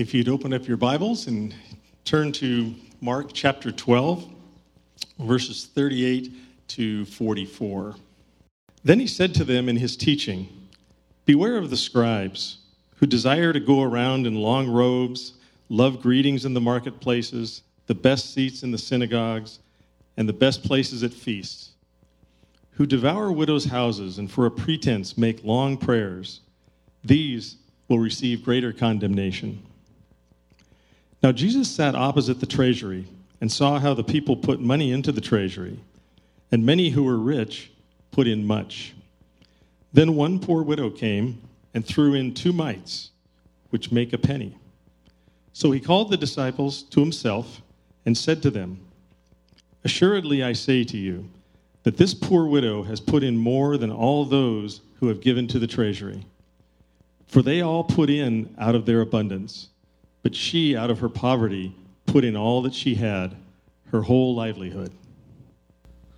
If you'd open up your Bibles and turn to Mark chapter 12, verses 38 to 44. Then he said to them in his teaching, Beware of the scribes who desire to go around in long robes, love greetings in the marketplaces, the best seats in the synagogues, and the best places at feasts, who devour widows' houses and for a pretense make long prayers. These will receive greater condemnation. Now, Jesus sat opposite the treasury and saw how the people put money into the treasury, and many who were rich put in much. Then one poor widow came and threw in two mites, which make a penny. So he called the disciples to himself and said to them, Assuredly I say to you, that this poor widow has put in more than all those who have given to the treasury. For they all put in out of their abundance, but she, out of her poverty, put in all that she had, her whole livelihood.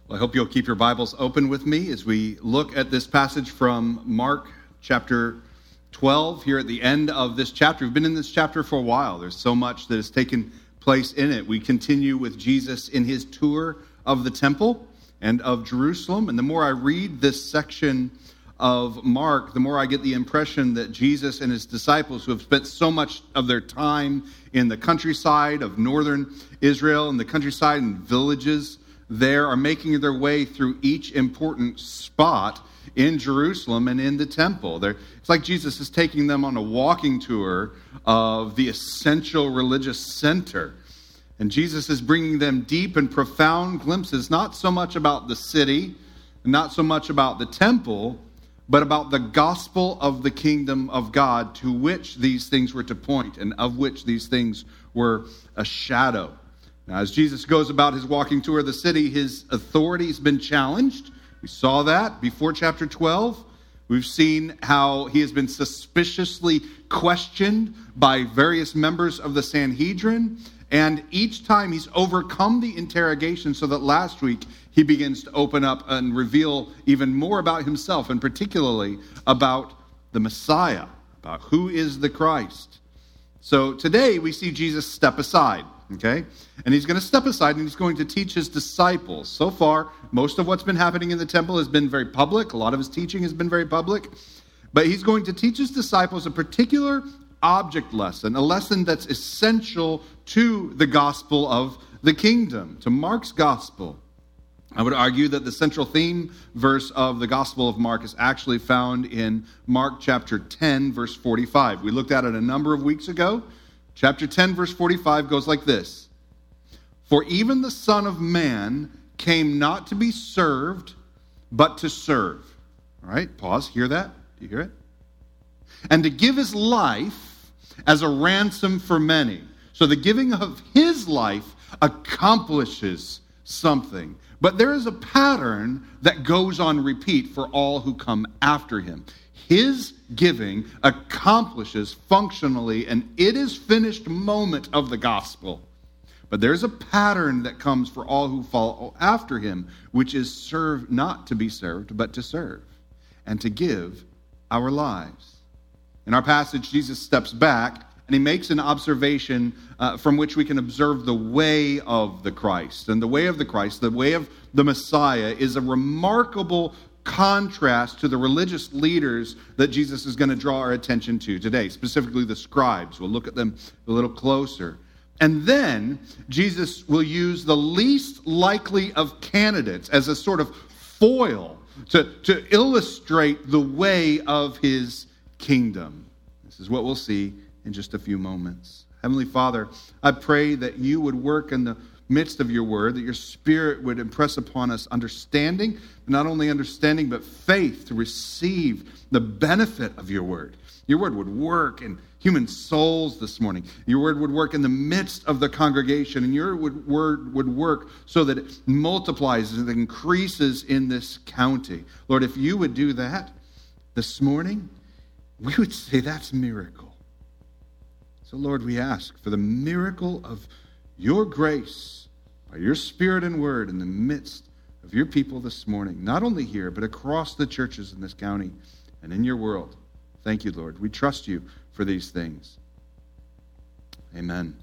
Well, I hope you'll keep your Bibles open with me as we look at this passage from Mark chapter 12 here at the end of this chapter. We've been in this chapter for a while. There's so much that has taken place in it. We continue with Jesus in his tour of the temple and of Jerusalem. And the more I read this section of Mark, the more I get the impression that Jesus and his disciples, who have spent so much of their time in the countryside of northern Israel and the countryside and villages there, are making their way through each important spot in Jerusalem and in the temple. They're, it's like Jesus is taking them on a walking tour of the essential religious center. And Jesus is bringing them deep and profound glimpses, not so much about the city, not so much about the temple, but about the gospel of the kingdom of God to which these things were to point and of which these things were a shadow. Now, as Jesus goes about his walking tour of the city, his authority has been challenged. We saw that before chapter 12. We've seen how he has been suspiciously questioned by various members of the Sanhedrin. And each time he's overcome the interrogation, so that last week he begins to open up and reveal even more about himself, and particularly about the Messiah, about who is the Christ. So today we see Jesus step aside, okay? And he's going to step aside and he's going to teach his disciples. So far, most of what's been happening in the temple has been very public, a lot of his teaching has been very public. But he's going to teach his disciples a particular object lesson, a lesson that's essential to the gospel of the kingdom, to Mark's gospel. I would argue that the central theme verse of the Gospel of Mark is actually found in Mark chapter 10, verse 45. We looked at it a number of weeks ago. Chapter 10, verse 45 goes like this For even the Son of Man came not to be served, but to serve. All right, pause, hear that? Do you hear it? And to give his life as a ransom for many. So the giving of his life accomplishes something. But there is a pattern that goes on repeat for all who come after him. His giving accomplishes functionally an it is finished moment of the gospel. But there's a pattern that comes for all who follow after him, which is serve not to be served, but to serve and to give our lives. In our passage, Jesus steps back and he makes an observation uh, from which we can observe the way of the Christ. And the way of the Christ, the way of the Messiah, is a remarkable contrast to the religious leaders that Jesus is going to draw our attention to today, specifically the scribes. We'll look at them a little closer. And then Jesus will use the least likely of candidates as a sort of foil to, to illustrate the way of his kingdom. This is what we'll see in just a few moments. Heavenly Father, I pray that you would work in the midst of your word, that your spirit would impress upon us understanding, not only understanding, but faith to receive the benefit of your word. Your word would work in human souls this morning. Your word would work in the midst of the congregation, and your word would work so that it multiplies and increases in this county. Lord, if you would do that this morning, we would say that's miracle. So, Lord, we ask for the miracle of your grace by your spirit and word in the midst of your people this morning, not only here, but across the churches in this county and in your world. Thank you, Lord. We trust you for these things. Amen.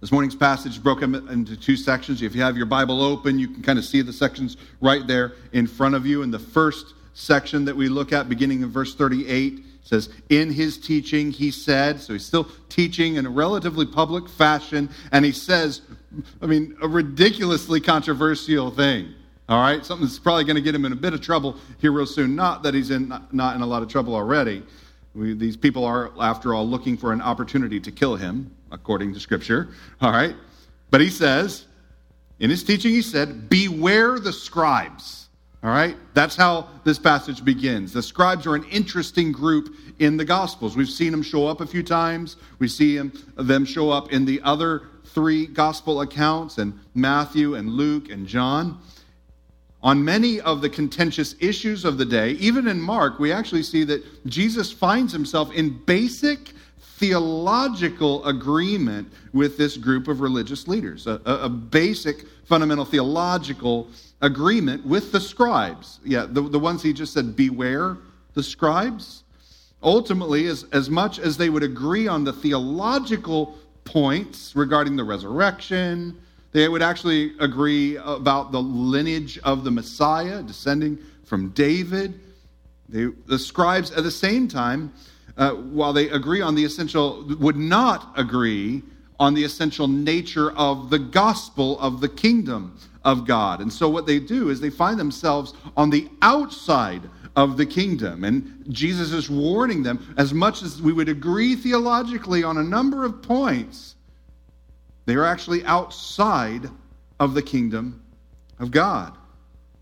This morning's passage is broken into two sections. If you have your Bible open, you can kind of see the sections right there in front of you. In the first section that we look at, beginning in verse 38, says, In his teaching, he said, so he's still teaching in a relatively public fashion, and he says, I mean, a ridiculously controversial thing. All right? Something that's probably going to get him in a bit of trouble here real soon. Not that he's in, not in a lot of trouble already. We, these people are, after all, looking for an opportunity to kill him, according to Scripture. All right? But he says, in his teaching, he said, Beware the scribes. All right? That's how this passage begins. The scribes are an interesting group in the Gospels. We've seen them show up a few times. We see them, them show up in the other three Gospel accounts, and Matthew and Luke and John. On many of the contentious issues of the day, even in Mark, we actually see that Jesus finds himself in basic theological agreement with this group of religious leaders, a, a, basic fundamental theological agreement with the scribes. Yeah, the, the ones he just said, beware the scribes. Ultimately, as, as much as they would agree on the theological points regarding the resurrection, they would actually agree about the lineage of the Messiah descending from David. They, the scribes, at the same time, uh, while they agree on the essential, would not agree on the essential nature of the gospel of the kingdom of God. And so what they do is they find themselves on the outside of the kingdom. And Jesus is warning them as much as we would agree theologically on a number of points, they are actually outside of the kingdom of God.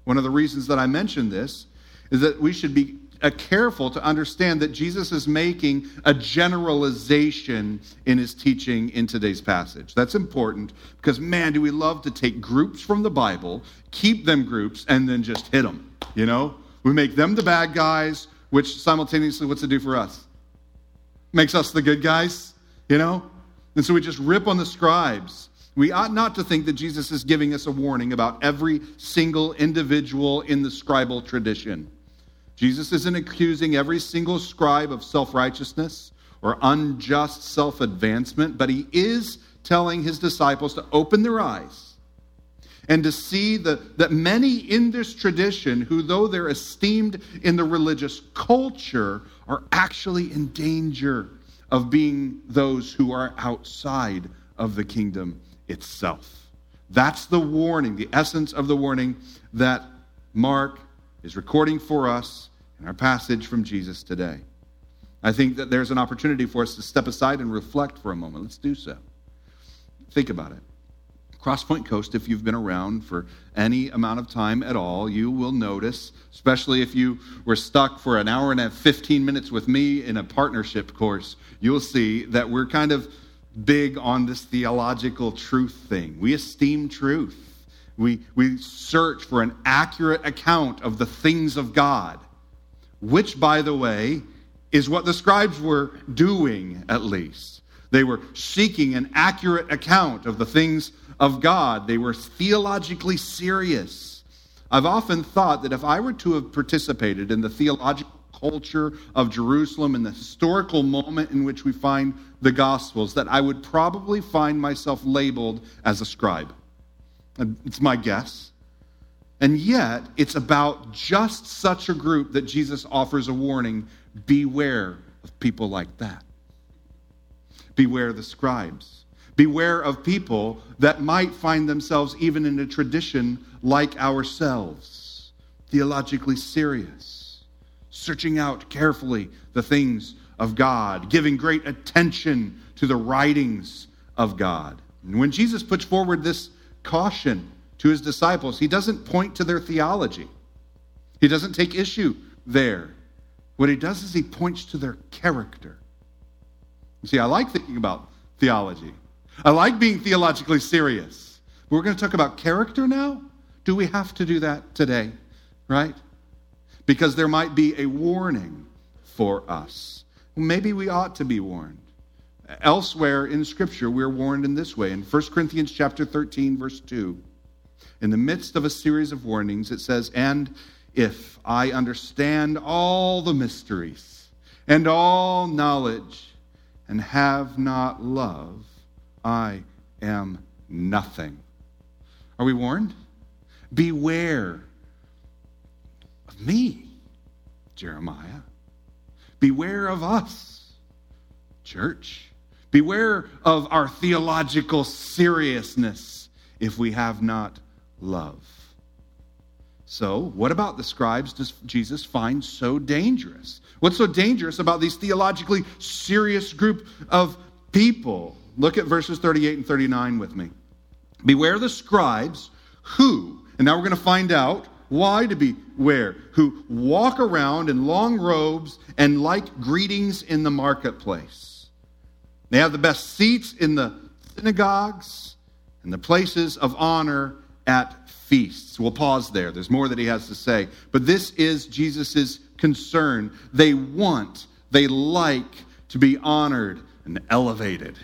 One of the reasons that I mention this is that we should be careful to understand that Jesus is making a generalization in his teaching in today's passage. That's important because, man, do we love to take groups from the Bible, keep them groups, and then just hit them. You know? We make them the bad guys, which simultaneously, what's it do for us? Makes us the good guys, you know? And so we just rip on the scribes. We ought not to think that Jesus is giving us a warning about every single individual in the scribal tradition. Jesus isn't accusing every single scribe of self righteousness or unjust self advancement, but he is telling his disciples to open their eyes and to see the, that many in this tradition, who though they're esteemed in the religious culture, are actually in danger of being those who are outside of the kingdom itself. That's the warning, the essence of the warning that Mark is recording for us in our passage from Jesus today. I think that there's an opportunity for us to step aside and reflect for a moment. Let's do so. Think about it. Crosspoint Coast, if you've been around for any amount of time at all, you will notice, especially if you were stuck for an hour and a 15 minutes with me in a partnership course, you'll see that we're kind of big on this theological truth thing. We esteem truth. We, we search for an accurate account of the things of God, which, by the way, is what the scribes were doing, at least. They were seeking an accurate account of the things of God, they were theologically serious. I've often thought that if I were to have participated in the theological culture of Jerusalem and the historical moment in which we find the Gospels, that I would probably find myself labeled as a scribe. Uh, it's my guess. And yet, it's about just such a group that Jesus offers a warning beware of people like that. Beware the scribes. Beware of people that might find themselves even in a tradition like ourselves, theologically serious, searching out carefully the things of God, giving great attention to the writings of God. And when Jesus puts forward this caution to his disciples. He doesn't point to their theology, he doesn't take issue there. What he does is he points to their character. See, I like thinking about theology, I like being theologically serious. We're going to talk about character now. Do we have to do that today? Right? Because there might be a warning for us. Maybe we ought to be warned. Elsewhere in Scripture, we're warned in this way. In 1 Corinthians chapter 13, verse 2, in the midst of a series of warnings, it says, And if I understand all the mysteries and all knowledge, and have not love, I am nothing. Are we warned? Beware of me, Jeremiah. Beware of us, church. Beware of our theological seriousness if we have not love. So, what about the scribes does Jesus find so dangerous? What's so dangerous about these theologically serious group of people? Look at verses 38 and 39 with me. Beware the scribes who, and now we're going to find out why to beware, who walk around in long robes and like greetings in the marketplace. They have the best seats in the synagogues and the places of honor at feasts. We'll pause there. There's more that he has to say. But this is Jesus' concern. They want, they like to be honored and elevated.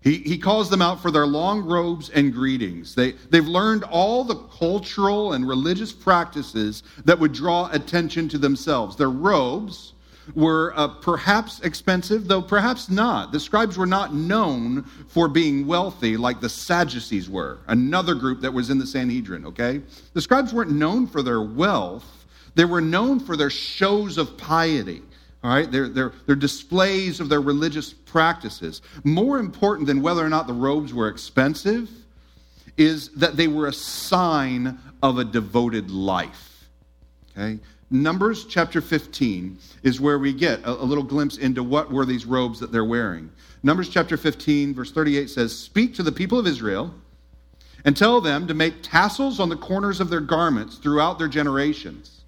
He, he calls them out for their long robes and greetings. They, they've learned all the cultural and religious practices that would draw attention to themselves. Their robes, were uh, perhaps expensive, though perhaps not. The scribes were not known for being wealthy like the Sadducees were, another group that was in the Sanhedrin, okay? The scribes weren't known for their wealth, they were known for their shows of piety. All right, their, their, their displays of their religious practices. More important than whether or not the robes were expensive is that they were a sign of a devoted life. Okay? Numbers chapter 15 is where we get a, a, little glimpse into what were these robes that they're wearing. Numbers chapter 15, verse 38 says, Speak to the people of Israel and tell them to make tassels on the corners of their garments throughout their generations.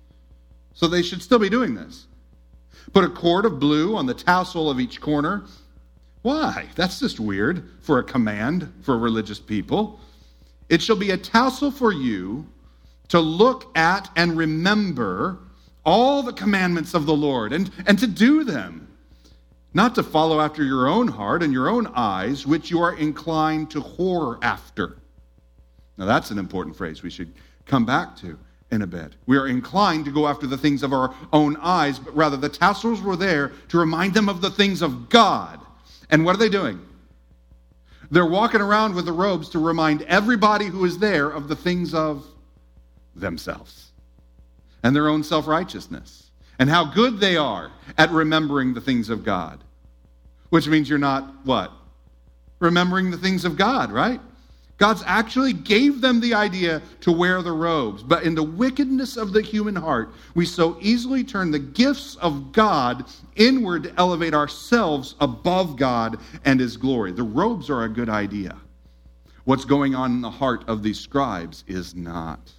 So they should still be doing this. Put a cord of blue on the tassel of each corner. Why? That's just weird for a command for religious people. It shall be a tassel for you to look at and remember all the commandments of the Lord and, and to do them, not to follow after your own heart and your own eyes, which you are inclined to whore after. Now, that's an important phrase we should come back to in a bit. We are inclined to go after the things of our own eyes, but rather the tassels were there to remind them of the things of God. And what are they doing? They're walking around with the robes to remind everybody who is there of the things of themselves and their own self righteousness and how good they are at remembering the things of God. Which means you're not what? Remembering the things of God, right? God's actually gave them the idea to wear the robes. But in the wickedness of the human heart, we so easily turn the gifts of God inward to elevate ourselves above God and His glory. The robes are a good idea. What's going on in the heart of these scribes is not.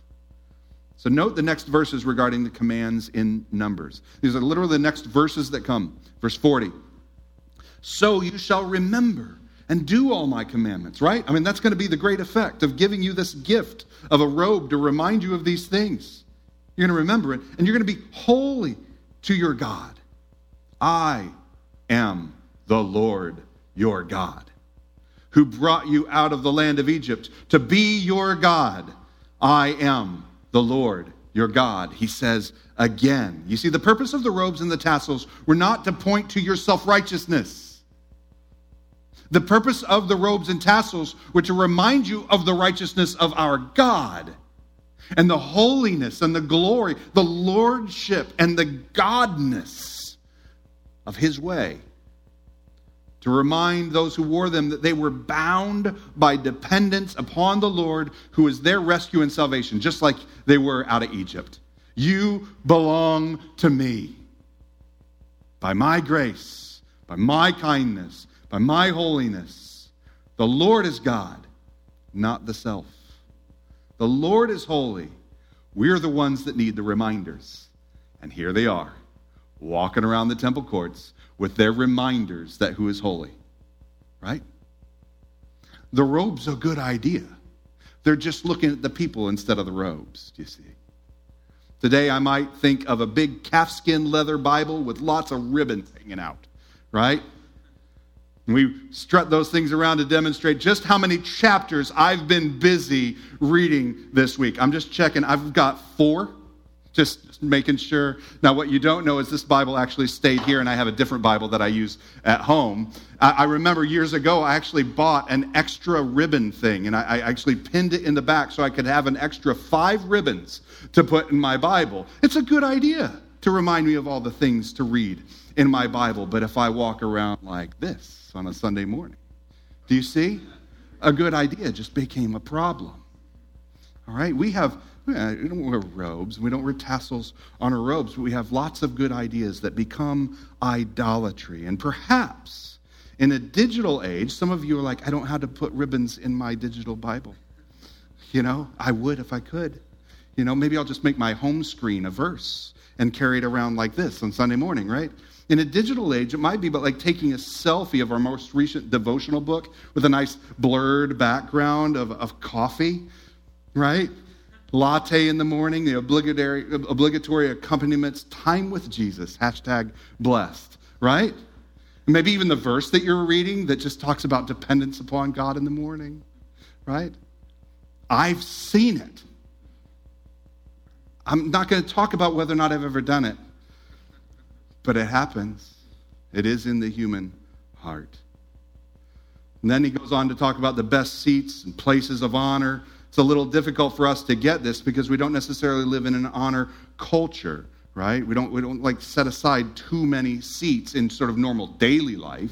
So note the next verses regarding the commands in Numbers. These are literally the next verses that come. Verse 40. So you shall remember and do all my commandments, right? I mean, that's going to be the great effect of giving you this gift of a robe to remind you of these things. You're going to remember it, and you're going to be holy to your God. I am the Lord your God, who brought you out of the land of Egypt to be your God. I am the Lord your God. He says again. You see, the purpose of the robes and the tassels were not to point to your self righteousness. The purpose of the robes and tassels were to remind you of the righteousness of our God and the holiness and the glory, the lordship and the godness of his way to remind those who wore them that they were bound by dependence upon the Lord, who is their rescue and salvation, just like they were out of Egypt. You belong to me. By my grace, by my kindness, by my holiness. The Lord is God, not the self. The Lord is holy. We're the ones that need the reminders. And here they are, walking around the temple courts with their reminders that who is holy. Right? The robe's a good idea. They're just looking at the people instead of the robes, do you see? Today, I might think of a big calfskin leather Bible with lots of ribbons hanging out, right? And we strut those things around to demonstrate just how many chapters I've been busy reading this week. I'm just checking. I've got four Just making sure. Now, what you don't know is this Bible actually stayed here, and I have a different Bible that I use at home. I remember years ago, I actually bought an extra ribbon thing, and I actually pinned it in the back so I could have an extra five ribbons to put in my Bible. It's a good idea to remind me of all the things to read in my Bible, but if I walk around like this on a Sunday morning, do you see? A good idea just became a problem. All right, we have we don't wear robes. We don't wear tassels on our robes. But we have lots of good ideas that become idolatry. And perhaps in a digital age, some of you are like, I don't know how to put ribbons in my digital Bible. You know, I would if I could. You know, maybe I'll just make my home screen a verse and carry it around like this on Sunday morning, right? In a digital age, it might be but like taking a selfie of our most recent devotional book with a nice blurred background of, of coffee, right? Latte in the morning, the obligatory, obligatory accompaniments, time with Jesus, hashtag blessed, right? Maybe even the verse that you're reading that just talks about dependence upon God in the morning, right? I've seen it. I'm not going to talk about whether or not I've ever done it, but it happens. It is in the human heart. And then he goes on to talk about the best seats and places of honor it's a little difficult for us to get this because we don't necessarily live in an honor culture, right? We don't, we don't like set aside too many seats in sort of normal daily life.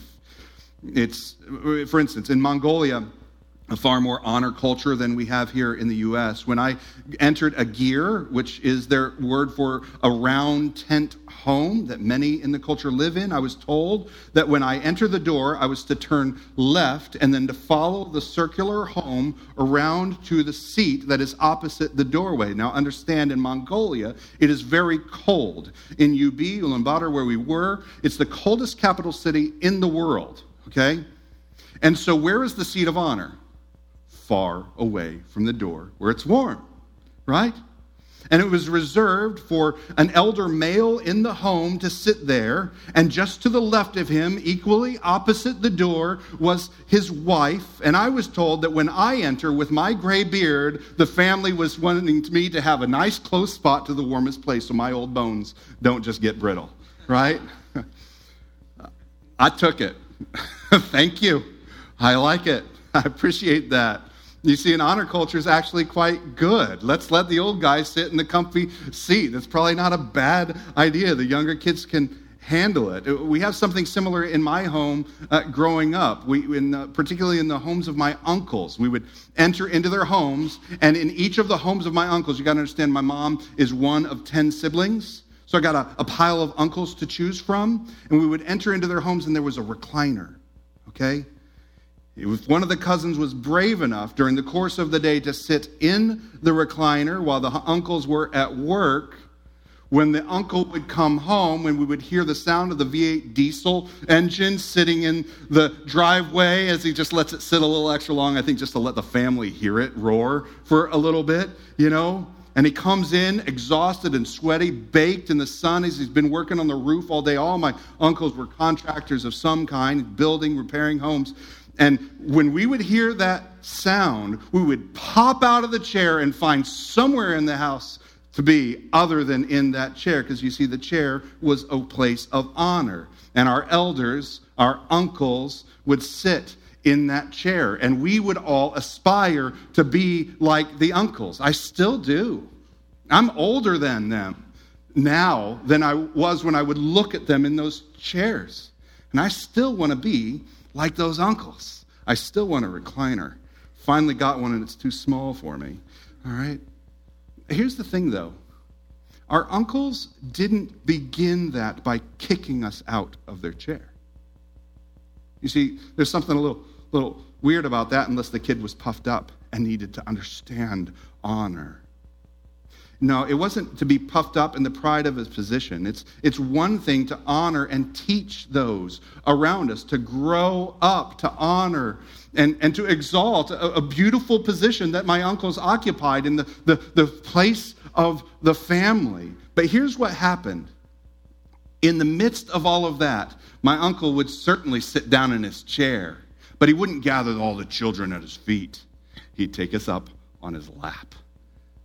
It's, for instance, in Mongolia, a far more honor culture than we have here in the US. When I entered a ger, which is their word for a round tent home that many in the culture live in, I was told that when I entered the door, I was to turn left and then to follow the circular home around to the seat that is opposite the doorway. Now, understand in Mongolia, it is very cold. In UB, Ulaanbaatar, where we were, it's the coldest capital city in the world, okay? And so, where is the seat of honor? Far away from the door where it's warm, right? And it was reserved for an elder male in the home to sit there. And just to the left of him, equally opposite the door, was his wife. And I was told that when I enter with my gray beard, the family was wanting me to have a nice close spot to the warmest place so my old bones don't just get brittle, right? I took it. Thank you. I like it. I appreciate that. You see, an honor culture is actually quite good. Let's let the old guy sit in the comfy seat. That's probably not a bad idea. The younger kids can handle it. We have something similar in my home uh, growing up, we, in, uh, particularly in the homes of my uncles. We would enter into their homes, and in each of the homes of my uncles, you got to understand, my mom is one of 10 siblings. So I got a, a pile of uncles to choose from, and we would enter into their homes, and there was a recliner, okay? If one of the cousins was brave enough during the course of the day to sit in the recliner while the uncles were at work, when the uncle would come home and we would hear the sound of the V8 diesel engine sitting in the driveway as he just lets it sit a little extra long, I think just to let the family hear it roar for a little bit, you know? And he comes in exhausted and sweaty, baked in the sun as he's been working on the roof all day. All my uncles were contractors of some kind, building, repairing homes. And when we would hear that sound, we would pop out of the chair and find somewhere in the house to be other than in that chair, because you see, the chair was a place of honor. And our elders, our uncles, would sit in that chair. And we would all aspire to be like the uncles. I still do. I'm older than them now than I was when I would look at them in those chairs. And I still want to be like those uncles. I still want a recliner. Finally got one and it's too small for me. All right? Here's the thing though our uncles didn't begin that by kicking us out of their chair. You see, there's something a little, little weird about that unless the kid was puffed up and needed to understand honor no, it wasn't to be puffed up in the pride of his position. It's, it's one thing to honor and teach those around us, to grow up, to honor and, and to exalt a, a beautiful position that my uncles occupied in the, the, the place of the family. But here's what happened. In the midst of all of that, my uncle would certainly sit down in his chair, but he wouldn't gather all the children at his feet. He'd take us up on his lap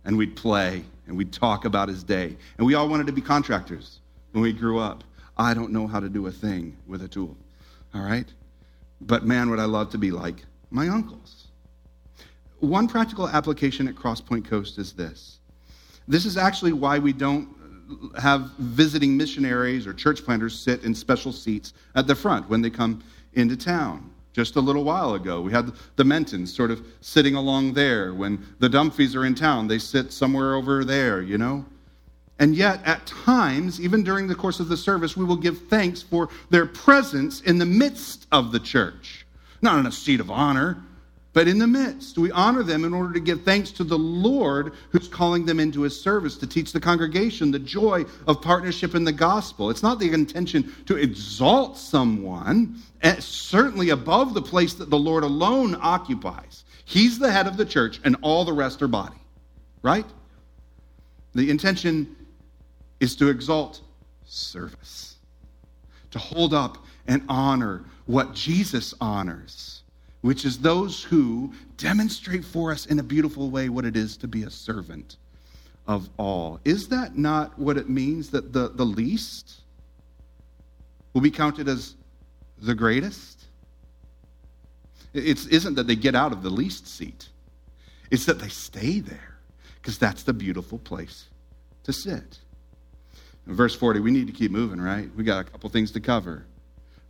and we'd play and we'd talk about his day. And we all wanted to be contractors when we grew up. I don't know how to do a thing with a tool, all right? But man, would I love to be like my uncles. One practical application at Crosspoint Coast is this. This is actually why we don't have visiting missionaries or church planters sit in special seats at the front when they come into town. Just a little while ago, we had the Mentons sort of sitting along there. When the Dumfries are in town, they sit somewhere over there, you know? And yet, at times, even during the course of the service, we will give thanks for their presence in the midst of the church. Not in a seat of honor, but in the midst. We honor them in order to give thanks to the Lord who's calling them into his service to teach the congregation the joy of partnership in the gospel. It's not the intention to exalt someone, eh, certainly above the place that the Lord alone occupies. He's the head of the church, and all the rest are body, right? The intention is to exalt service, to hold up and honor what Jesus honors which is those who demonstrate for us in a beautiful way what it is to be a servant of all. Is that not what it means that the, the least will be counted as the greatest? It isn't that they get out of the least seat, it's that they stay there because that's the beautiful place to sit. Verse 40, we need to keep moving, right? We got a couple things to cover.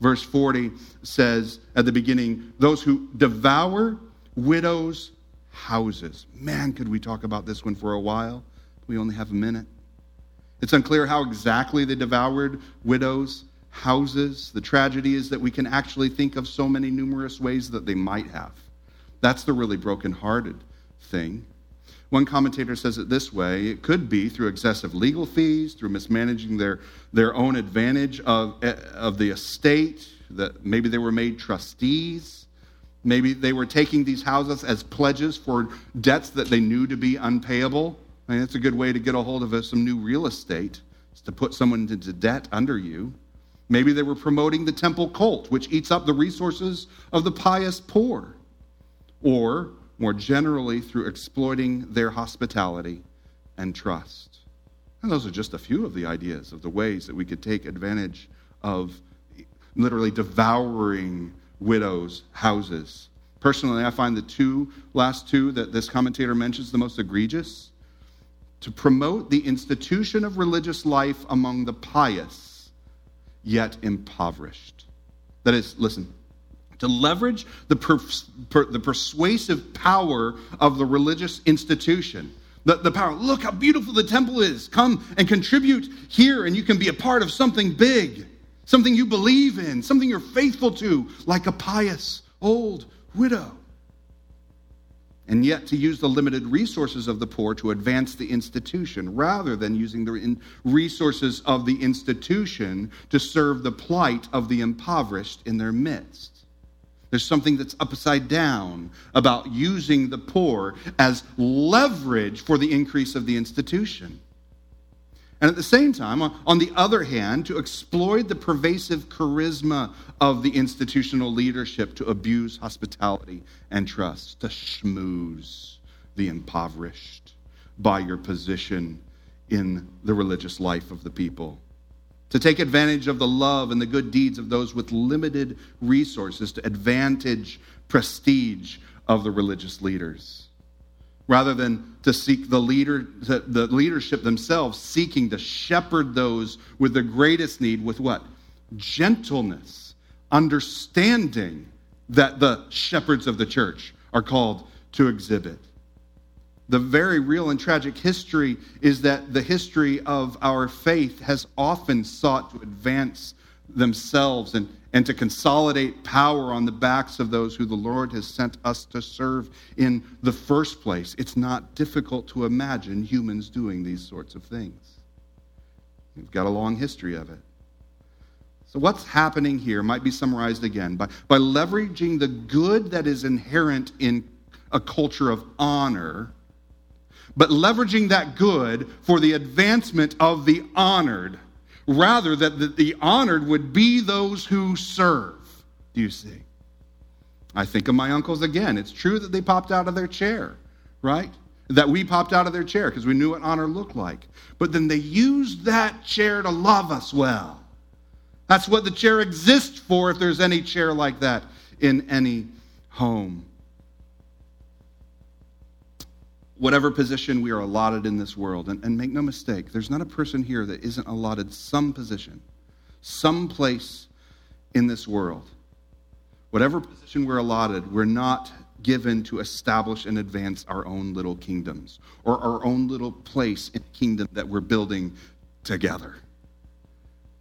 Verse 40 says at the beginning, those who devour widows' houses. Man, could we talk about this one for a while? We only have a minute. It's unclear how exactly they devoured widows' houses. The tragedy is that we can actually think of so many numerous ways that they might have. That's the really brokenhearted thing. One commentator says it this way it could be through excessive legal fees, through mismanaging their, their own advantage of, eh, of the estate, that maybe they were made trustees. Maybe they were taking these houses as pledges for debts that they knew to be unpayable. I mean, that's a good way to get a hold of some new real estate, is to put someone into debt under you. Maybe they were promoting the temple cult, which eats up the resources of the pious poor. Or more generally through exploiting their hospitality and trust. And those are just a few of the ideas of the ways that we could take advantage of literally devouring widows' houses. Personally, I find the two last two that this commentator mentions the most egregious to promote the institution of religious life among the pious, yet impoverished. That is, listen, to leverage the, per, the persuasive power of the religious institution. The, the power, look how beautiful the temple is. Come and contribute here, and you can be a part of something big, something you believe in, something you're faithful to, like a pious old widow. And yet, to use the limited resources of the poor to advance the institution, rather than using the resources of the institution to serve the plight of the impoverished in their midst. There's something that's upside down about using the poor as leverage for the increase of the institution. And at the same time, on the other hand, to exploit the pervasive charisma of the institutional leadership to abuse hospitality and trust, to schmooze the impoverished by your position in the religious life of the people to take advantage of the love and the good deeds of those with limited resources to advantage prestige of the religious leaders. Rather than to seek the leader the leadership themselves seeking to shepherd those with the greatest need with what? Gentleness understanding that the shepherds of the church are called to exhibit the very real and tragic history is that the history of our faith has often sought to advance themselves and, and to consolidate power on the backs of those who the Lord has sent us to serve in the first place. It's not difficult to imagine humans doing these sorts of things. We've got a long history of it. So, what's happening here might be summarized again by, by leveraging the good that is inherent in a culture of honor but leveraging that good for the advancement of the honored, rather that the, honored would be those who serve. Do you see? I think of my uncles again. It's true that they popped out of their chair, right? that we popped out of their chair because we knew what honor looked like. But then they used that chair to love us well. That's what the chair exists for if there's any chair like that in any home. Whatever position we are allotted in this world, and, and make no mistake, there's not a person here that isn't allotted some position, some place in this world. Whatever position we're allotted, we're not given to establish and advance our own little kingdoms or our own little place in the kingdom that we're building together.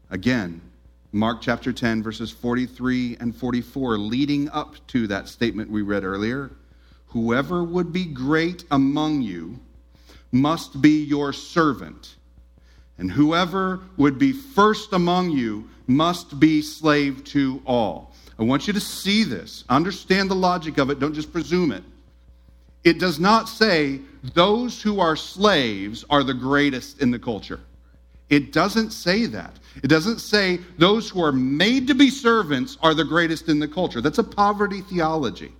Again, Mark chapter 10, verses 43 and 44, leading up to that statement we read earlier Whoever would be great among you must be your servant, and whoever would be first among you must be slave to all. I want you to see this, understand the logic of it, don't just presume it. It does not say those who are slaves are the greatest in the culture. It doesn't say that. It doesn't say those who are made to be servants are the greatest in the culture. That's a poverty theology.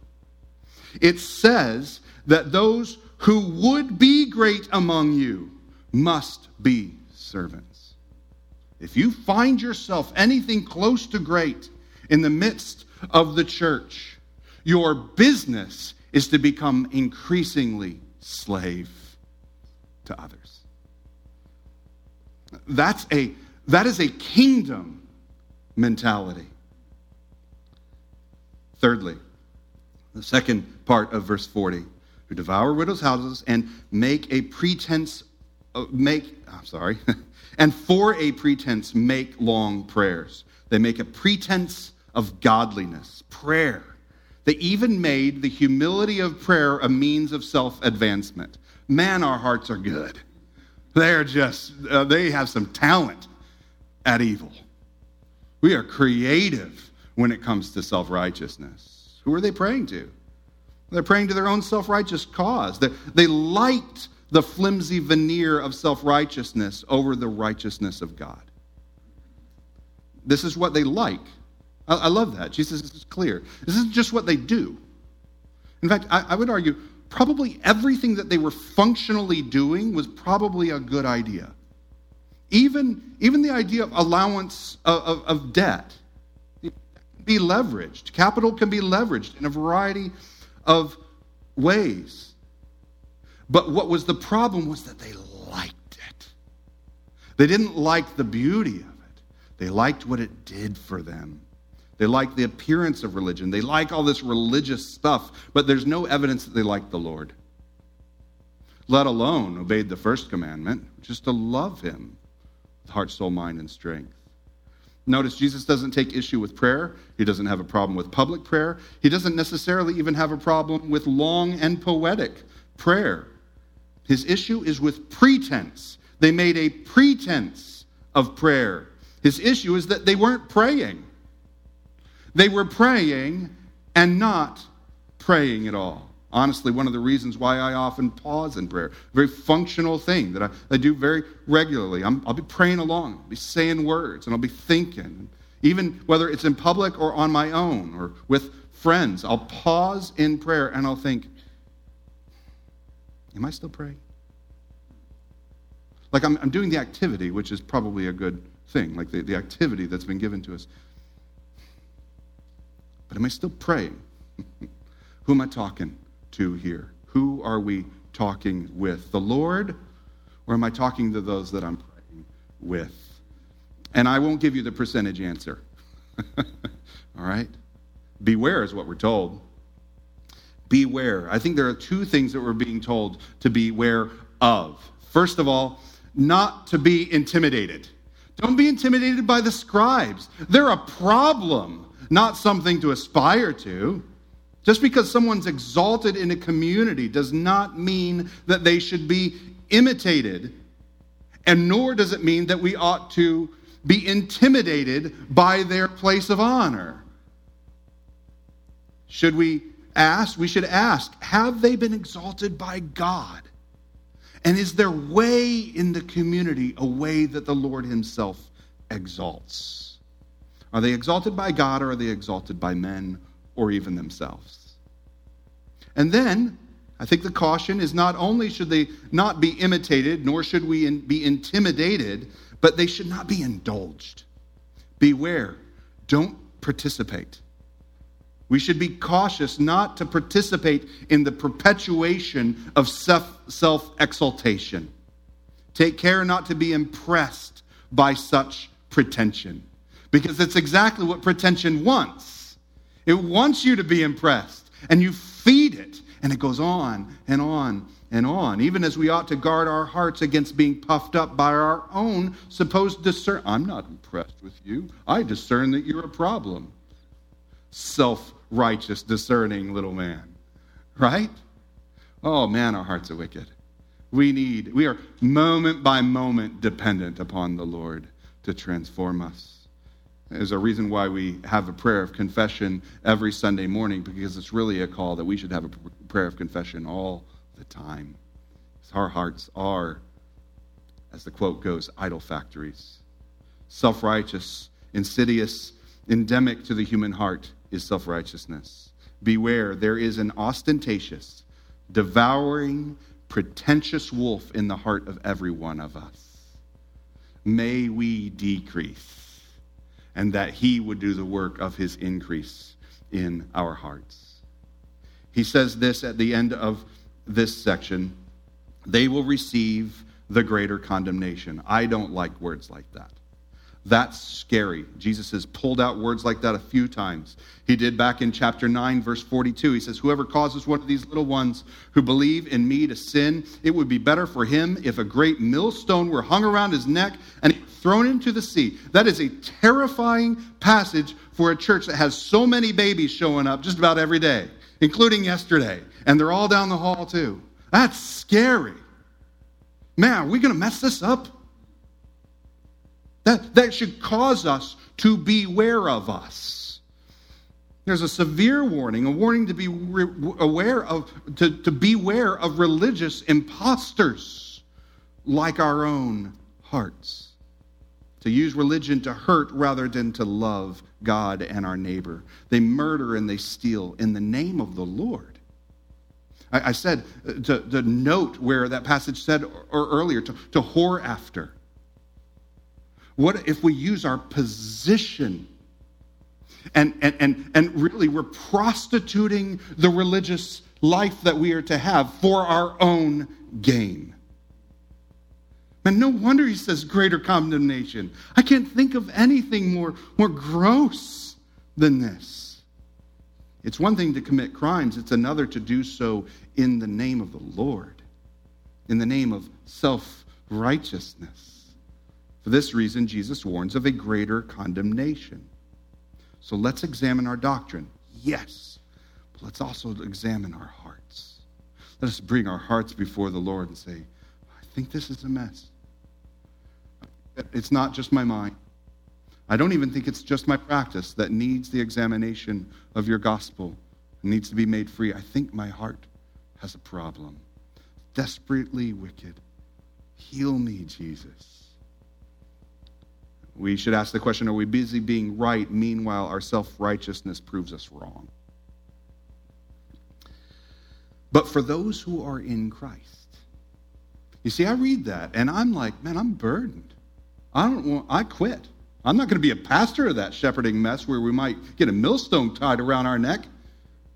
It says that those who would be great among you must be servants. If you find yourself anything close to great, in the midst of the church. Your business is to become increasingly slave to others. That's a, that is a kingdom mentality. Thirdly, the second part of verse 40 who devour widows' houses and make a pretense, uh, make, I'm sorry, and for a pretense make long prayers. They make a pretense of godliness, prayer. They even made the humility of prayer a means of self advancement. Man, our hearts are good. They're just, uh, they have some talent at evil. We are creative when it comes to self righteousness. Who are they praying to? They're praying to their own self righteous cause. They, they liked the flimsy veneer of self righteousness over the righteousness of God. This is what they like. I, I love that. Jesus is clear. This isn't just what they do. In fact, I, I would argue probably everything that they were functionally doing was probably a good idea. Even, even the idea of allowance of, of, of debt be leveraged. Capital can be leveraged in a variety of ways. But what was the problem was that they liked it. They didn't like the beauty of it, they liked what it did for them. They like the appearance of religion. They like all this religious stuff, but there's no evidence that they like the Lord. Let alone obeyed the first commandment, which is to love him with heart, soul, mind, and strength. Notice Jesus doesn't take issue with prayer. He doesn't have a problem with public prayer. He doesn't necessarily even have a problem with long and poetic prayer. His issue is with pretense. They made a pretense of prayer. His issue is that they weren't praying. They were praying and not praying at all. Honestly, one of the reasons why I often pause in prayer, a very functional thing that I, I do very regularly. i will be praying along, I'll be saying words, and I'll be thinking. Even whether it's in public or on my own or with friends, I'll pause in prayer and I'll think, Am I still praying? Like I'm, I'm doing the activity, which is probably a good thing, like the, the activity that's been given to us. But am I still praying? Who am I talking to here? Who are we talking with? The Lord? Or am I talking to those that I'm praying with? And I won't give you the percentage answer. All right? Beware is what we're told. Beware. I think there are two things that we're being told to beware of. First of all, not to be intimidated. Don't be intimidated by the scribes. They're a problem not something to aspire to. Just because someone's exalted in a community does not mean that they should be imitated, and nor does it mean that we ought to be intimidated by their place of honor. Should we ask? We should ask Have they been exalted by God? And is their way in the community a way that the Lord Himself exalts? Are they exalted by God or are they exalted by men or even themselves? And then, I think the caution is not only should they not be imitated, nor should we in, be intimidated, but they should not be indulged. Beware, don't participate. We should be cautious not to participate in the perpetuation of self exaltation. Take care not to be impressed by such pretension, because it's exactly what pretension wants. It wants you to be impressed, and you feed it and it goes on and on and on, even as we ought to guard our hearts against being puffed up by our own supposed discern. I'm not impressed with you. I discern that you're a problem. Self righteous, discerning little man. Right? Oh man, our hearts are wicked. We need, we are moment by moment dependent upon the Lord to transform us. There's a reason why we have a prayer of confession every Sunday morning because it's really a call that we should have a prayer of confession all the time. Our hearts are, as the quote goes, idol factories. Self righteous, insidious, endemic to the human heart is self righteousness. Beware, there is an ostentatious, devouring, pretentious wolf in the heart of every one of us. May we decrease and that he would do the work of his increase in our hearts. He says this at the end of this section they will receive the greater condemnation. I don't like words like that. That's scary. Jesus has pulled out words like that a few times. He did back in chapter 9, verse 42. He says, Whoever causes one of these little ones who believe in me to sin, it would be better for him if a great millstone were hung around his neck and thrown into the sea. That is a terrifying passage for a church that has so many babies showing up just about every day, including yesterday. And they're all down the hall, too. That's scary. Man, are we going to mess this up? That, that should cause us to beware of us. There's a severe warning, a warning to be re- aware of, to, to beware of religious imposters like our own hearts to use religion to hurt rather than to love God and our neighbor. They murder and they steal in the name of the Lord. I, I said uh, to, to, note where that passage said or earlier to, to whore after. What if we use our position and, and, and, and really we're prostituting the religious life that we are to have for our own gain? And no wonder he says greater condemnation. I can't think of anything more, more gross than this. It's one thing to commit crimes, it's another to do so in the name of the Lord, in the name of self righteousness. For this reason, Jesus warns of a greater condemnation. So let's examine our doctrine. Yes, but let's also examine our hearts. Let us bring our hearts before the Lord and say, I think this is a mess. It's not just my mind. I don't even think it's just my practice that needs the examination of your gospel, needs to be made free. I think my heart has a problem. Desperately wicked. Heal me, Jesus. We should ask the question are we busy being right? Meanwhile, our self righteousness proves us wrong. But for those who are in Christ, you see, I read that and I'm like, man, I'm burdened. I don't want, I quit. I'm not going to be a pastor of that shepherding mess where we might get a millstone tied around our neck.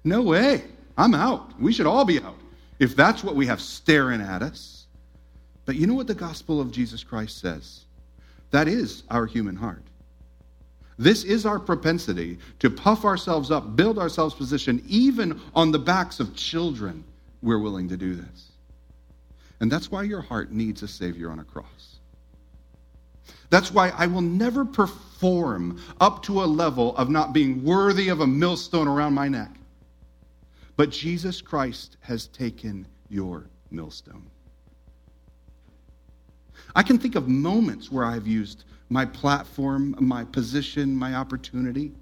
No way. I'm out. We should all be out if that's what we have staring at us. But you know what the gospel of Jesus Christ says? That is our human heart. This is our propensity to puff ourselves up, build ourselves position, even on the backs of children. We're willing to do this. And that's why your heart needs a Savior on a cross. That's why I will never perform up to a level of not being worthy of a millstone around my neck. But Jesus Christ has taken your millstone. I can think of moments where I've used my platform, my position, my opportunity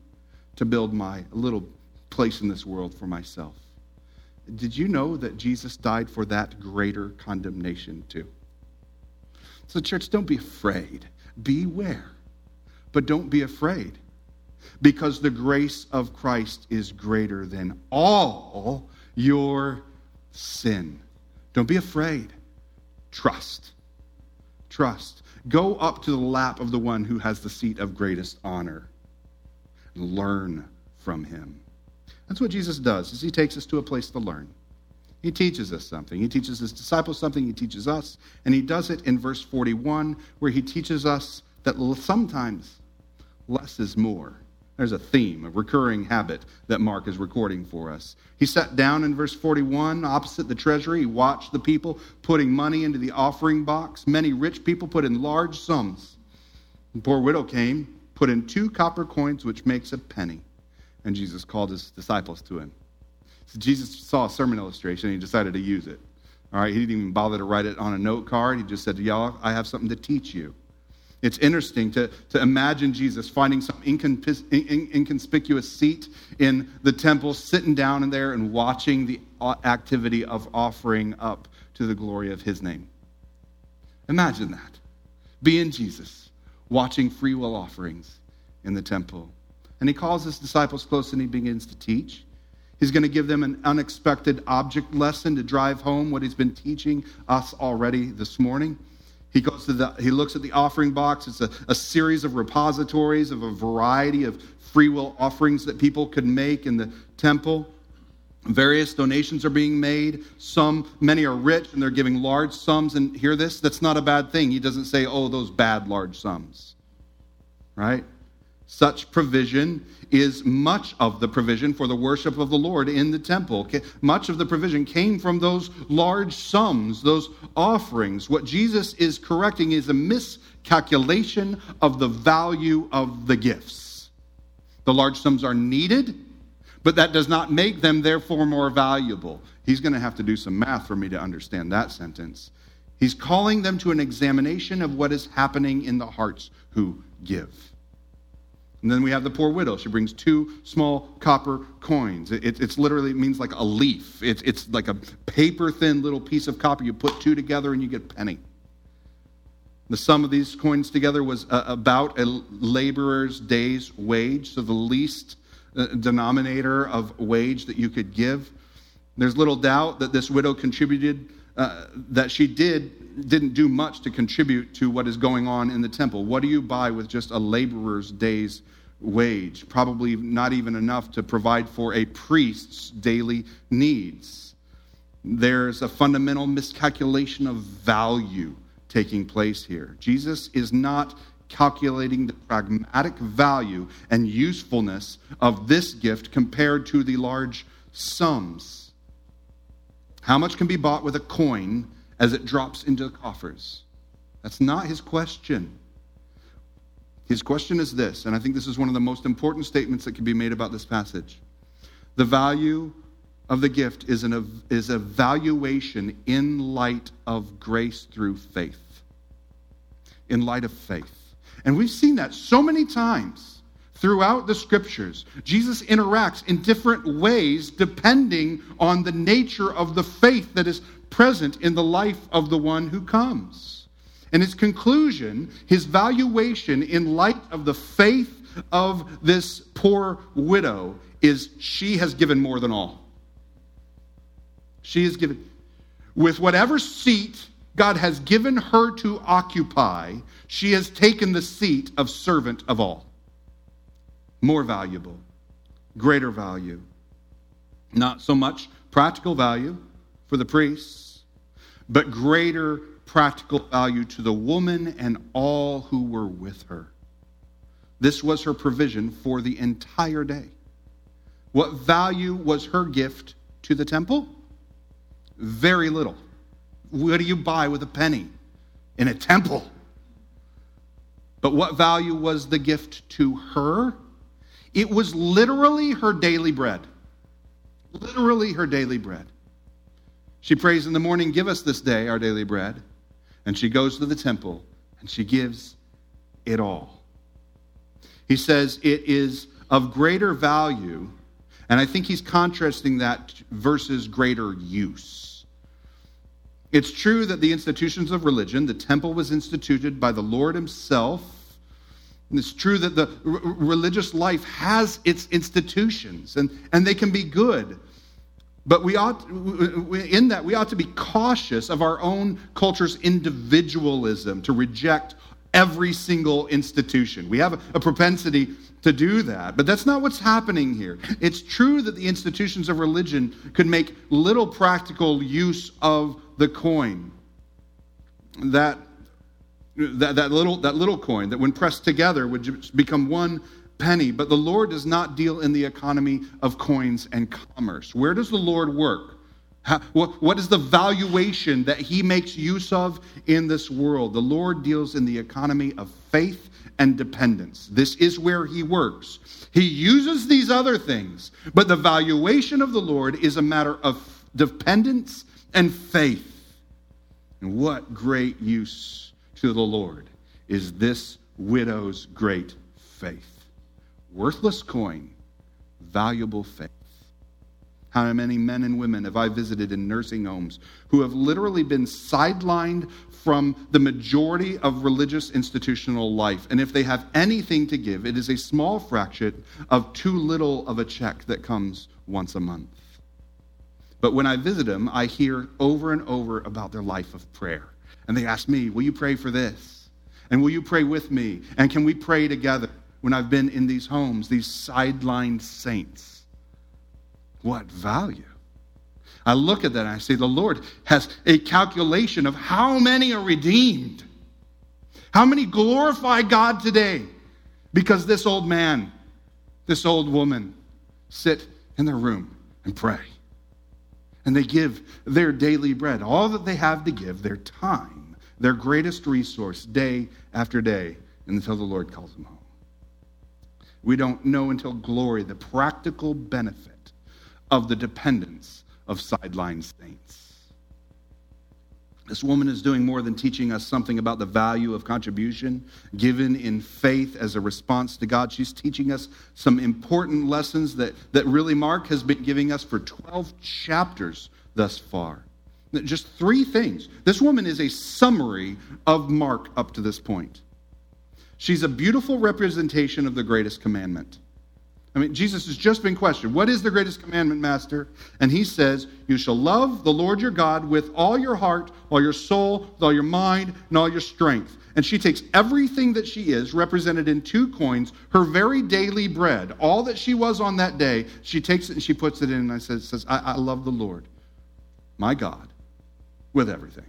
to build my little place in this world for myself. Did you know that Jesus died for that greater condemnation too? So, church, don't be afraid Beware. But don't be afraid, because the grace of Christ is greater than all your sin. Don't be afraid. Trust. Trust. Go up to the lap of the one who has the seat of greatest honor. Learn from him. That's what Jesus does, is he takes us to a place to learn. He teaches us something. He teaches his disciples something. He teaches us. And he does it in verse 41, where he teaches us that sometimes less is more. There's a theme, a recurring habit that Mark is recording for us. He sat down in verse 41 opposite the treasury. He watched the people putting money into the offering box. Many rich people put in large sums. The poor widow came, put in two copper coins, which makes a penny. And Jesus called his disciples to him. So Jesus saw a sermon illustration and he decided to use it. All right, he didn't even bother to write it on a note card. He just said, Y'all, I have something to teach you. It's interesting to, to imagine Jesus finding some inconspicuous seat in the temple, sitting down in there and watching the uh, activity of offering up to the glory of his name. Imagine that. Being Jesus, watching free will offerings in the temple. And he calls his disciples close and he begins to teach. He's going to give them an unexpected object lesson to drive home what he's been teaching us already this morning. He goes to the he looks at the offering box. It's a, a series of repositories of a variety of free will offerings that people could make in the temple. Various donations are being made. Some, many are rich and they're giving large sums. And hear this, that's not a bad thing. He doesn't say, oh, those bad large sums. Right? Such provision is much of the provision for the worship of the Lord in the temple. Much of the provision came from those large sums, those offerings. What Jesus is correcting is a miscalculation of the value of the gifts. The large sums are needed, but that does not make them therefore more valuable. He's going to have to do some math for me to understand that sentence. He's calling them to an examination of what is happening in the hearts who give. And then we have the poor widow. She brings two small copper coins. It, it, it's literally, it means like a leaf. It, it's like a paper thin little piece of copper. You put two together and you get a penny. The sum of these coins together was uh, about a laborer's day's wage, so the least uh, denominator of wage that you could give. There's little doubt that this widow contributed, uh, that she did, didn't do much to contribute to what is going on in the temple. What do you buy with just a laborer's day's wage, probably not even enough to provide for a priest's daily needs. There's a fundamental miscalculation of value taking place here. Jesus is not calculating the pragmatic value and usefulness of this gift compared to the large sums. How much can be bought with a coin as it drops into the coffers? That's not his question. His question is this, and I think this is one of the most important statements that can be made about this passage. The value of the gift is, an, is a valuation in light of grace through faith. In light of faith. And we've seen that so many times throughout the scriptures. Jesus interacts in different ways depending on the nature of the faith that is present in the life of the one who comes. And his conclusion, his valuation in light of the faith of this poor widow is she has given more than all. She has given, with whatever seat God has given her to occupy, she has taken the seat of servant of all. More valuable, greater value. Not so much practical value for the priests, but greater practical value to the woman and all who were with her. This was her provision for the entire day. What value was her gift to the temple? Very little. What do you buy with a penny in a temple? But what value was the gift to her? It was literally her daily bread. Literally her daily bread. She prays in the morning, Give us this day our daily bread and she goes to the temple and she gives it all. He says it is of greater value, and I think he's contrasting that versus greater use. It's true that the institutions of religion, the temple was instituted by the Lord himself. And it's true that the r- religious life has its institutions, and, and they can be good. But we ought, in that, we ought to be cautious of our own culture's individualism to reject every single institution. We have a propensity to do that, but that's not what's happening here. It's true that the institutions of religion could make little practical use of the coin. That, that, that, little, that little coin that, when pressed together, would become one penny. But the Lord does not deal in the economy of coins and commerce. Where does the Lord work? How, what, what is the valuation that he makes use of in this world? The Lord deals in the economy of faith and dependence. This is where he works. He uses these other things, but the valuation of the Lord is a matter of dependence and faith. And what great use to the Lord is this widow's great faith. Worthless coin, valuable faith. How many men and women have I visited in nursing homes who have literally been sidelined from the majority of religious institutional life? And if they have anything to give, it is a small fraction of too little of a check that comes once a month. But when I visit them, I hear over and over about their life of prayer. And they ask me, Will you pray for this? And will you pray with me? And can we pray together when I've been in these homes, these sidelined saints? What value? I look at that and I say, the Lord has a calculation of how many are redeemed. How many glorify God today because this old man, this old woman sit in their room and pray. And they give their daily bread, all that they have to give, their time, their greatest resource, day after day, until the Lord calls them home. We don't know until glory the practical benefit of the dependence of sideline saints. This woman is doing more than teaching us something about the value of contribution given in faith as a response to God. She's teaching us some important lessons that, that really Mark has been giving us for 12 chapters thus far. Just three things. This woman is a summary of Mark up to this point. She's a beautiful representation of the greatest commandment. I mean, Jesus has just been questioned, What is the greatest commandment, Master? And he says, You shall love the Lord your God with all your heart, all your soul, with all your mind, and all your strength. And she takes everything that she is, represented in two coins, her very daily bread, all that she was on that day, she takes it and she puts it in, and I says, says I, I love the Lord, my God, with everything.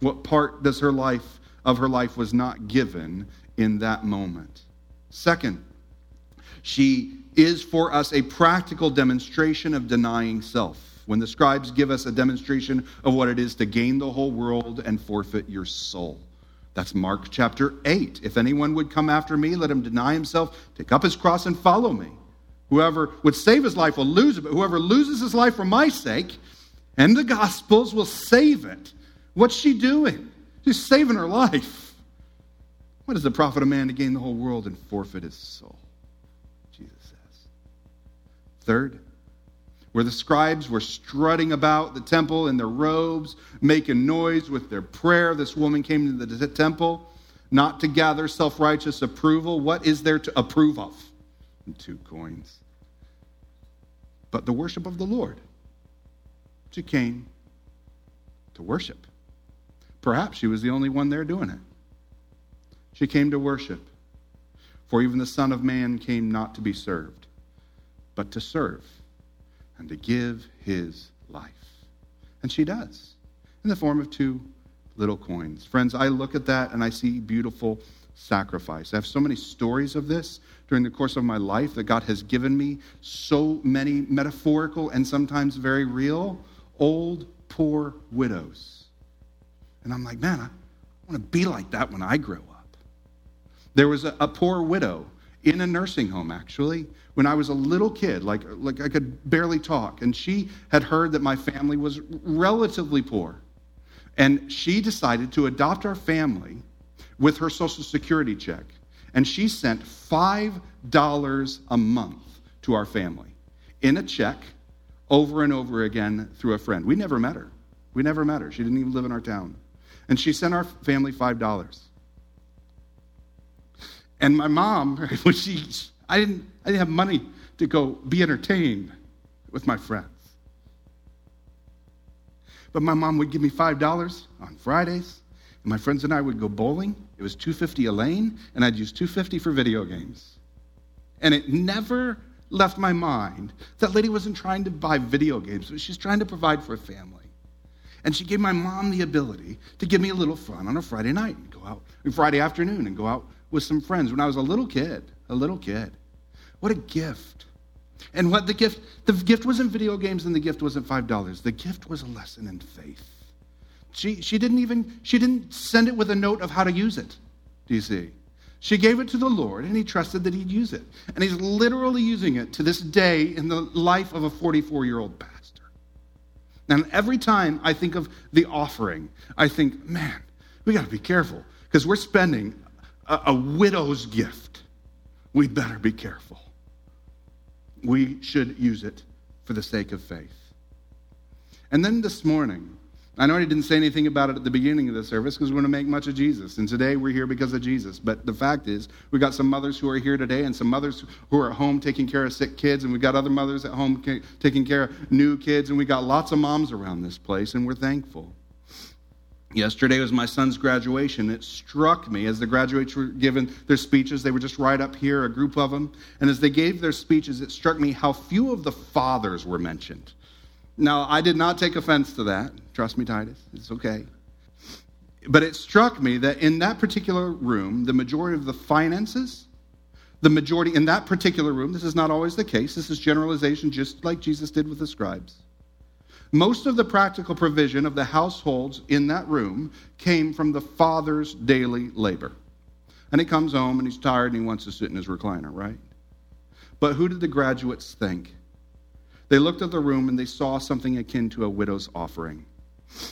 What part does her life of her life was not given in that moment? Second, she is for us a practical demonstration of denying self. When the scribes give us a demonstration of what it is to gain the whole world and forfeit your soul. That's Mark chapter 8. If anyone would come after me, let him deny himself, take up his cross, and follow me. Whoever would save his life will lose it, but whoever loses his life for my sake and the Gospels will save it. What's she doing? She's saving her life. What does the profit a man to gain the whole world and forfeit his soul? Third, where the scribes were strutting about the temple in their robes, making noise with their prayer, this woman came to the temple not to gather self righteous approval. What is there to approve of? Two coins. But the worship of the Lord. She came to worship. Perhaps she was the only one there doing it. She came to worship. For even the Son of Man came not to be served but to serve and to give his life. And she does in the form of two little coins. Friends, I look at that and I see beautiful sacrifice. I have so many stories of this during the course of my life that God has given me so many metaphorical and sometimes very real old poor widows. And I'm like, man, I want to be like that when I grow up. There was a, a poor widow in a nursing home, actually, when I was a little kid, like, like I could barely talk. And she had heard that my family was relatively poor. And she decided to adopt our family with her Social Security check. And she sent $5 a month to our family in a check over and over again through a friend. We never met her. We never met her. She didn't even live in our town. And she sent our family $5. And my mom, when she, I didn't, I didn't have money to go be entertained with my friends. But my mom would give me $5 on Fridays, and my friends and I would go bowling. It was 250 a lane, and I'd use 250 for video games. And it never left my mind that lady wasn't trying to buy video games, but she's trying to provide for a family. And she gave my mom the ability to give me a little fun on a Friday night and go out, Friday afternoon and go out with some friends when I was a little kid, a little kid. What a gift. And what the gift, the gift wasn't video games and the gift wasn't $5. The gift was a lesson in faith. She, she didn't even, she didn't send it with a note of how to use it. Do you see? She gave it to the Lord and he trusted that he'd use it. And he's literally using it to this day in the life of a 44 year old pastor. And every time I think of the offering, I think, man, we got to be careful because we're spending a, a widow's gift. We better be careful. We should use it for the sake of faith. And then this morning, I know I didn't say anything about it at the beginning of the service because we're going to make much of Jesus. And today we're here because of Jesus. But the fact is, we've got some mothers who are here today and some mothers who are at home taking care of sick kids. And we've got other mothers at home taking care of new kids. And we've got lots of moms around this place, and we're thankful. Yesterday was my son's graduation. It struck me as the graduates were given their speeches. They were just right up here, a group of them. And as they gave their speeches, it struck me how few of the fathers were mentioned. Now, I did not take offense to that. Trust me, Titus. It's okay. But it struck me that in that particular room, the majority of the finances, the majority in that particular room, this is not always the case, this is generalization just like Jesus did with the scribes. Most of the practical provision of the households in that room came from the father's daily labor. And he comes home and he's tired and he wants to sit in his recliner, right? But who did the graduates think? They looked at the room and they saw something akin to a widow's offering.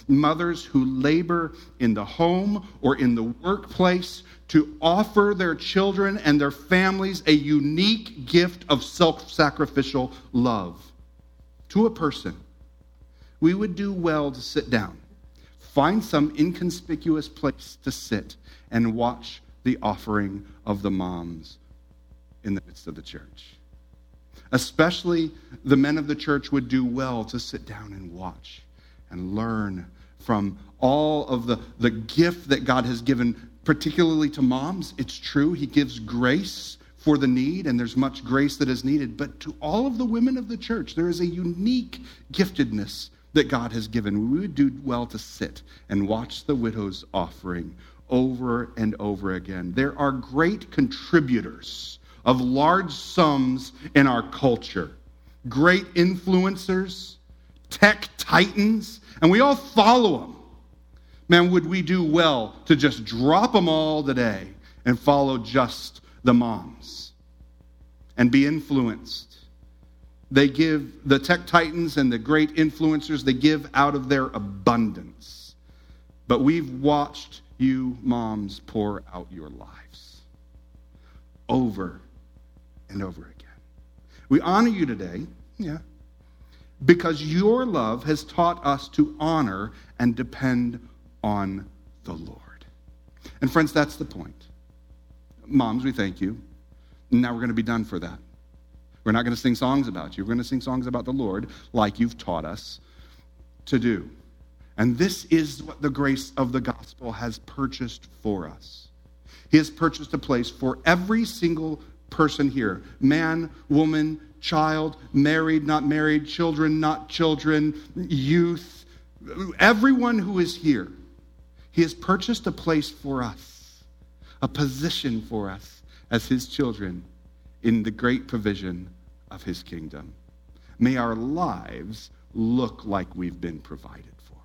Mothers who labor in the home or in the workplace to offer their children and their families a unique gift of self sacrificial love to a person. We would do well to sit down, find some inconspicuous place to sit, and watch the offering of the moms in the midst of the church. Especially the men of the church would do well to sit down and watch and learn from all of the, the gift that God has given, particularly to moms. It's true, He gives grace for the need, and there's much grace that is needed. But to all of the women of the church, there is a unique giftedness that God has given. We would do well to sit and watch the widow's offering over and over again. There are great contributors of large sums in our culture. Great influencers, tech titans, and we all follow them. Man, would we do well to just drop them all today and follow just the moms and be influenced? They give the tech titans and the great influencers, they give out of their abundance. But we've watched you moms pour out your lives over and over again. We honor you today, yeah, because your love has taught us to honor and depend on the Lord. And friends, that's the point. Moms, we thank you. Now we're going to be done for that. We're not going to sing songs about you. We're going to sing songs about the Lord like you've taught us to do. And this is what the grace of the gospel has purchased for us. He has purchased a place for every single person here man, woman, child, married, not married, children, not children, youth, everyone who is here. He has purchased a place for us, a position for us as his children in the great provision of his kingdom. May our lives look like we've been provided for.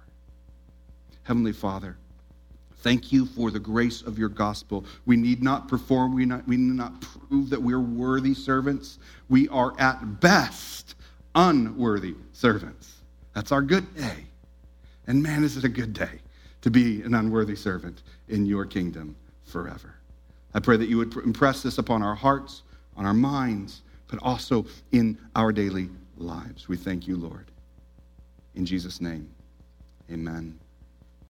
Heavenly Father, Thank you for the grace of your gospel. We need not perform, we, not, we need not prove that we're worthy servants. We are at best unworthy servants. That's our good day. And man, is it a good day to be an unworthy servant in your kingdom forever. I pray that you would impress this upon our hearts, on our minds, but also in our daily lives. We thank you, Lord. In Jesus' name, amen.